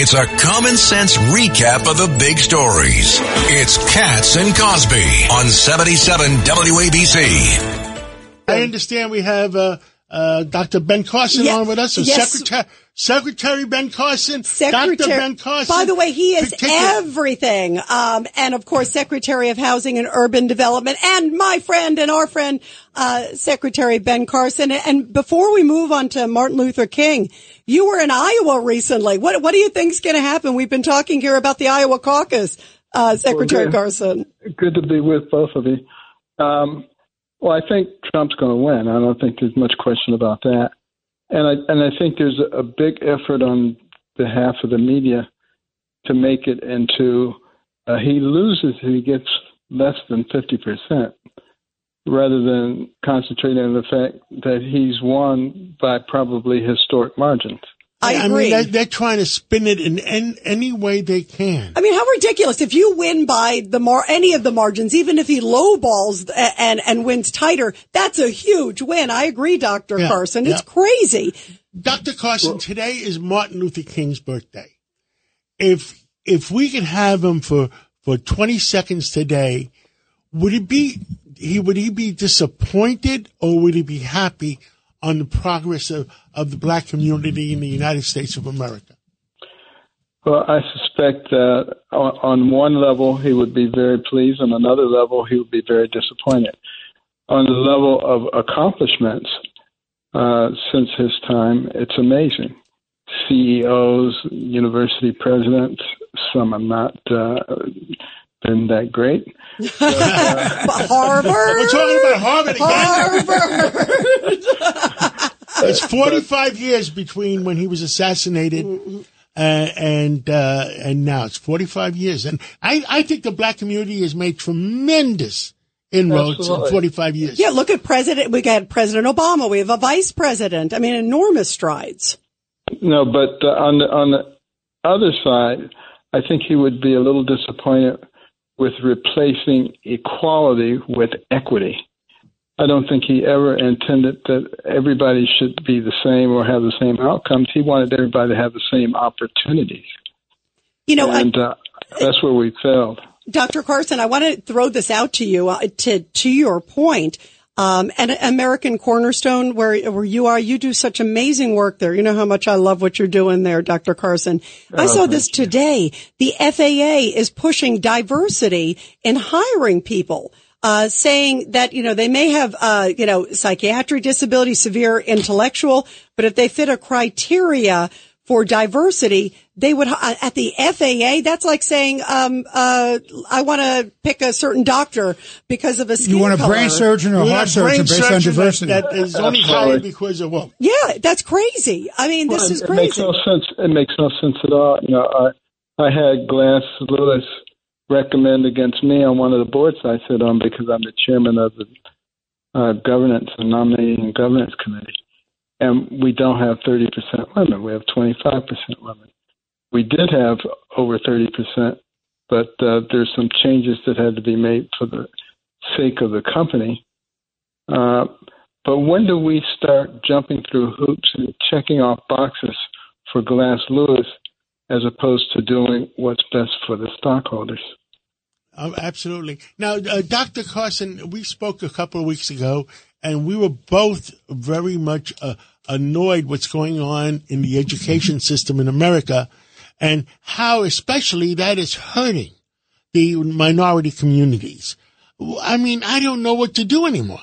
It's a common sense recap of the big stories. It's Cats and Cosby on 77 WABC. I understand we have uh, uh, Dr. Ben Carson Yeah, on with us. So yes. Secretary, Secretary Ben Carson. Secretary, Dr. Ben Carson. By the way, he is Particular- everything. Um, and of course, Secretary of Housing and Urban Development and my friend and our friend, uh, Secretary Ben Carson. And before we move on to Martin Luther King, you were in Iowa recently. What, what do you think's going to happen? We've been talking here about the Iowa caucus, uh, Secretary good. Carson. Good to be with both of you. Um, well, I think Trump's going to win. I don't think there's much question about that. And I and I think there's a, big effort on behalf of the media to make it into uh, he loses if he gets less than fifty percent, rather than concentrating on the fact that he's won by probably historic margins. I I agree. mean, they're, trying to spin it in any, way they can. I mean, how ridiculous! If you win by the mar- any of the margins, even if he lowballs and and wins tighter, that's a huge win. I agree, Doctor Yeah, Carson. yeah. It's crazy. Dr. Carson, today is Martin Luther King's birthday. If if we could have him for for 20 seconds today, would it be he would he be disappointed or would he be happy on the progress of, of the black community in the United States of America? Well, I suspect that on, on one level he would be very pleased, on another level he would be very disappointed. On the level of accomplishments uh, since his time, it's amazing. CEOs, university presidents, some have not uh, been that great. But Harvard. We're talking about Harvard again. Harvard. It's 45 years between when he was assassinated uh, and uh, and now. It's 45 years. And I, I think the black community has made tremendous inroads in 45 years. yeah, look at President. We got President Obama. We have a vice president. I mean, enormous strides. No, but uh, on the on the other side, I think he would be a little disappointed with replacing equality with equity. I don't think he ever intended that everybody should be the same or have the same outcomes. He wanted everybody to have the same opportunities, You know, I- and uh, that's where we failed. Dr. Carson, I want to throw this out to you uh, to to your point. Um, and American Cornerstone, where where you are, you do such amazing work there. You know how much I love what you're doing there, Dr. Carson. I saw this today. The FAA is pushing diversity in hiring people. Uh, saying that, you know, they may have, uh, you know, psychiatric disability, severe intellectual, but if they fit a criteria for diversity, they would uh, at the FAA. That's like saying, um, uh, I want to pick a certain doctor because of a skin You want a color. brain surgeon or a heart surgeon brain based on surgeon that- diversity? that is only Absolutely. hired because of well. Yeah, that's crazy. I mean, this Well, is it makes crazy. no sense. It makes no sense at all. You know, I I had Glass Lewis recommend against me on one of the boards I sit on because I'm the chairman of the uh, governance and nominating and governance committee, and we don't have 30% women. We have 25% women. We did have over 30%, but uh, there's some changes that had to be made for the sake of the company. Uh, but when do we start jumping through hoops and checking off boxes for Glass Lewis as opposed to doing what's best for the stockholders? Oh, absolutely. Now, uh, Dr. Carson, we spoke a couple of weeks ago, and we were both very much uh, annoyed what's going on in the education system in America, and how especially that is hurting the minority communities. I mean, I don't know what to do anymore.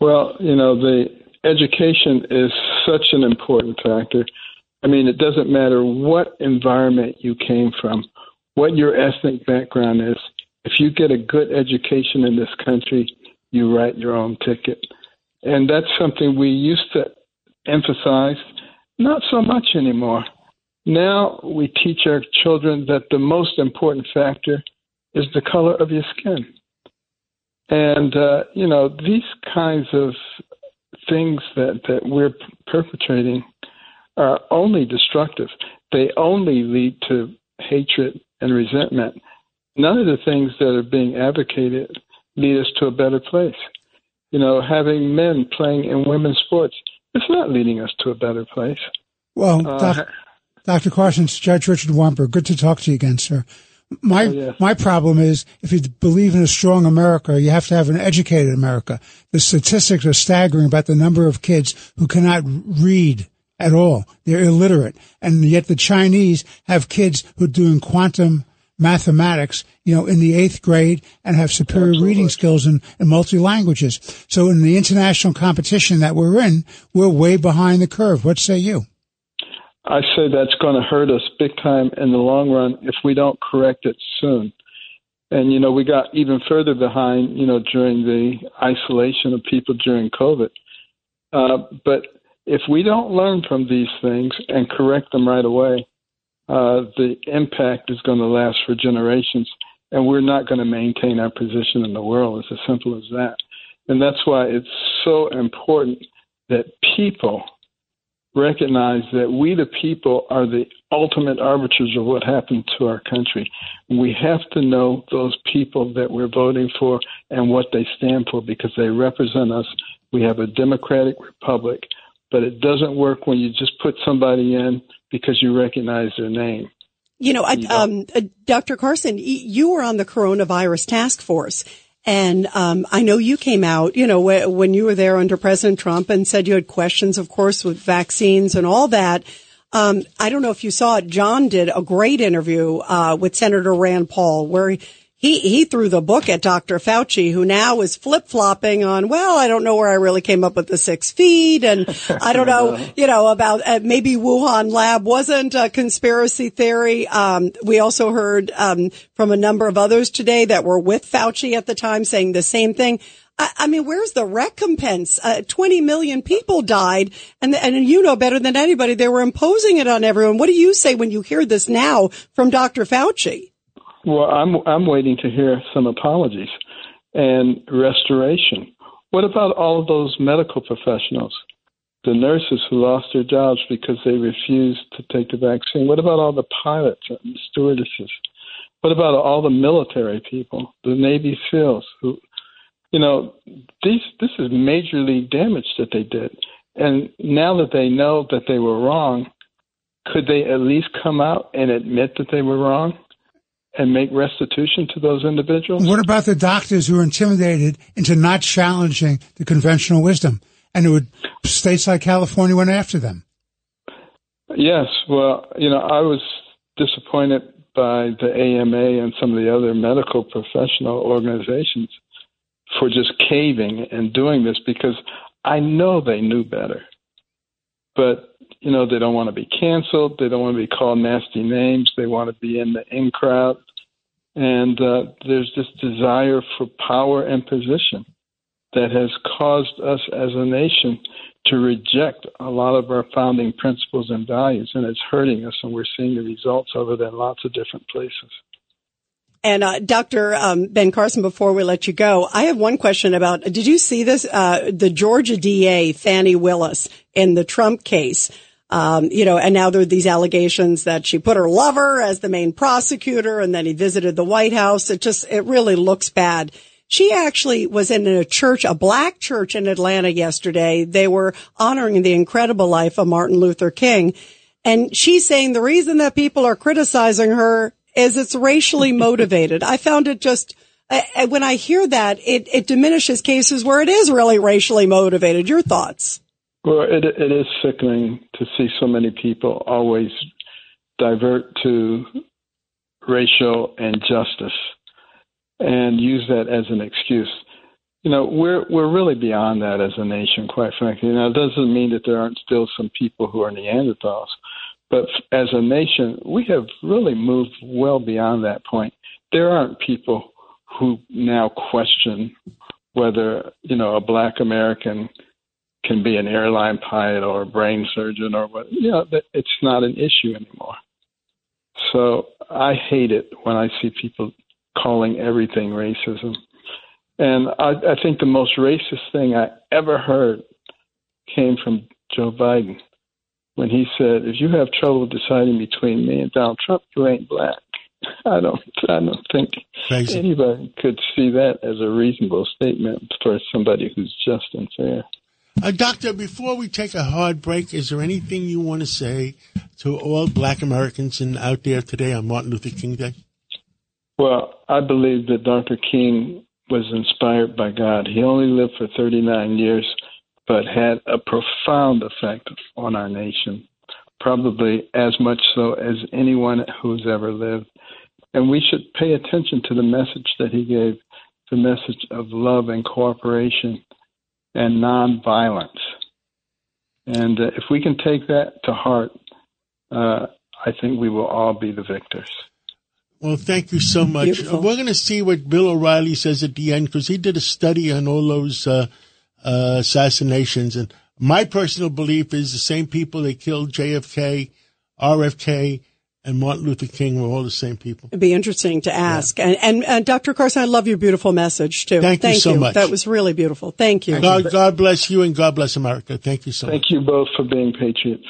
Well, you know, the education is such an important factor. I mean, it doesn't matter what environment you came from, what your ethnic background is. If you get a good education in this country, you write your own ticket. And that's something we used to emphasize, not so much anymore. Now we teach our children that the most important factor is the color of your skin. And, uh, you know, these kinds of things that, that we're perpetrating are only destructive. They only lead to hatred and resentment. None of the things that are being advocated lead us to a better place. You know, having men playing in women's sports, it's not leading us to a better place. Well, Uh, doc, Dr. Carson, Judge Richard Wamper. Good to talk to you again, sir. My Oh, yeah. my problem is if you believe in a strong America, you have to have an educated America. The statistics are staggering about the number of kids who cannot read at all. They're illiterate, and yet the Chinese have kids who are doing quantum mathematics, you know, in the eighth grade and have superior Absolutely. reading skills in, in multi languages. So in the international competition that we're in, we're way behind the curve. What say you? I say that's going to hurt us big time in the long run if we don't correct it soon. And you know, we got even further behind, you know, during the isolation of people during COVID. Uh, but if we don't learn from these things and correct them right away, uh, the impact is going to last for generations, and we're not going to maintain our position in the world. It's as simple as that. And that's why it's so important that people recognize that we, the people, are the ultimate arbiters of what happened to our country. We have to know those people that we're voting for and what they stand for because they represent us. We have a democratic republic, but it doesn't work when you just put somebody in because you recognize their name. You know, I, um, uh, Dr. Carson, you were on the coronavirus task force. And um, I know you came out, you know, when you were there under President Trump and said you had questions, of course, with vaccines and all that. Um, I don't know if you saw it. John did a great interview uh, with Senator Rand Paul where he, he, he threw the book at Dr. Fauci, who now is flip flopping on, well, I don't know where I really came up with the six feet. And I don't know, you know, about uh, maybe Wuhan lab wasn't a conspiracy theory. Um, we also heard um, from a number of others today that were with Fauci at the time saying the same thing. I, I mean, where's the recompense? Uh, 20 million people died and, and you know better than anybody. They were imposing it on everyone. What do you say when you hear this now from Dr. Fauci? Well, I'm I'm waiting to hear some apologies and restoration. What about all of those medical professionals, the nurses who lost their jobs because they refused to take the vaccine? What about all the pilots and the stewardesses? What about all the military people, the Navy SEALs who, you know, these this is major league damage that they did. And now that they know that they were wrong, could they at least come out and admit that they were wrong? And make restitution to those individuals? What about the doctors who are intimidated into not challenging the conventional wisdom? And it would, states like California went after them. Yes. Well, you know, I was disappointed by the AMA and some of the other medical professional organizations for just caving and doing this because I know they knew better. But you know, they don't want to be canceled. They don't want to be called nasty names. They want to be in the in crowd. And uh, there's this desire for power and position that has caused us as a nation to reject a lot of our founding principles and values. And it's hurting us. And we're seeing the results of it in lots of different places. And uh, Dr. Um, Ben Carson, before we let you go, I have one question about. Did you see this? Uh, the Georgia DA Fani Willis in the Trump case. Um, you know, and now there are these allegations that she put her lover as the main prosecutor, and then he visited the White House. It just it really looks bad. She actually was in a church, a black church in Atlanta yesterday. They were honoring the incredible life of Martin Luther King. And she's saying the reason that people are criticizing her is it's racially motivated. I found it just, uh, when I hear that, it, it diminishes cases where it is really racially motivated. Your thoughts? Well, it, it is sickening to see so many people always divert to racial injustice and use that as an excuse. You know, we're we're really beyond that as a nation, quite frankly. Now, it doesn't mean that there aren't still some people who are Neanderthals, but as a nation, we have really moved well beyond that point. There aren't people who now question whether you know a Black American can be an airline pilot or a brain surgeon or what. You know, it's not an issue anymore. So I hate it when I see people calling everything racism. And I, I think the most racist thing I ever heard came from Joe Biden when he said, "If you have trouble deciding between me and Donald Trump, you ain't black." I don't. I don't think anybody could see that as a reasonable statement for somebody who's just and fair. Uh, doctor, before we take a hard break, is there anything you want to say to all black Americans out there today on Martin Luther King Day? Well, I believe that Dr. King was inspired by God. He only lived for 39 years, but had a profound effect on our nation, probably as much so as anyone who's ever lived. And we should pay attention to the message that he gave the message of love and cooperation and nonviolence. And uh, if we can take that to heart, uh, I think we will all be the victors. Well, thank you so much. Beautiful. We're going to see what Bill O'Reilly says at the end because he did a study on all those uh, uh, assassinations. And my personal belief is the same people that killed JFK, RFK, and Martin Luther King were all the same people. It'd be interesting to ask. And, and, and Dr. Carson, I love your beautiful message too. Thank you so much. That was really beautiful. Thank you. God, God bless you and God bless America. Thank you so much. Thank you both for being patriots.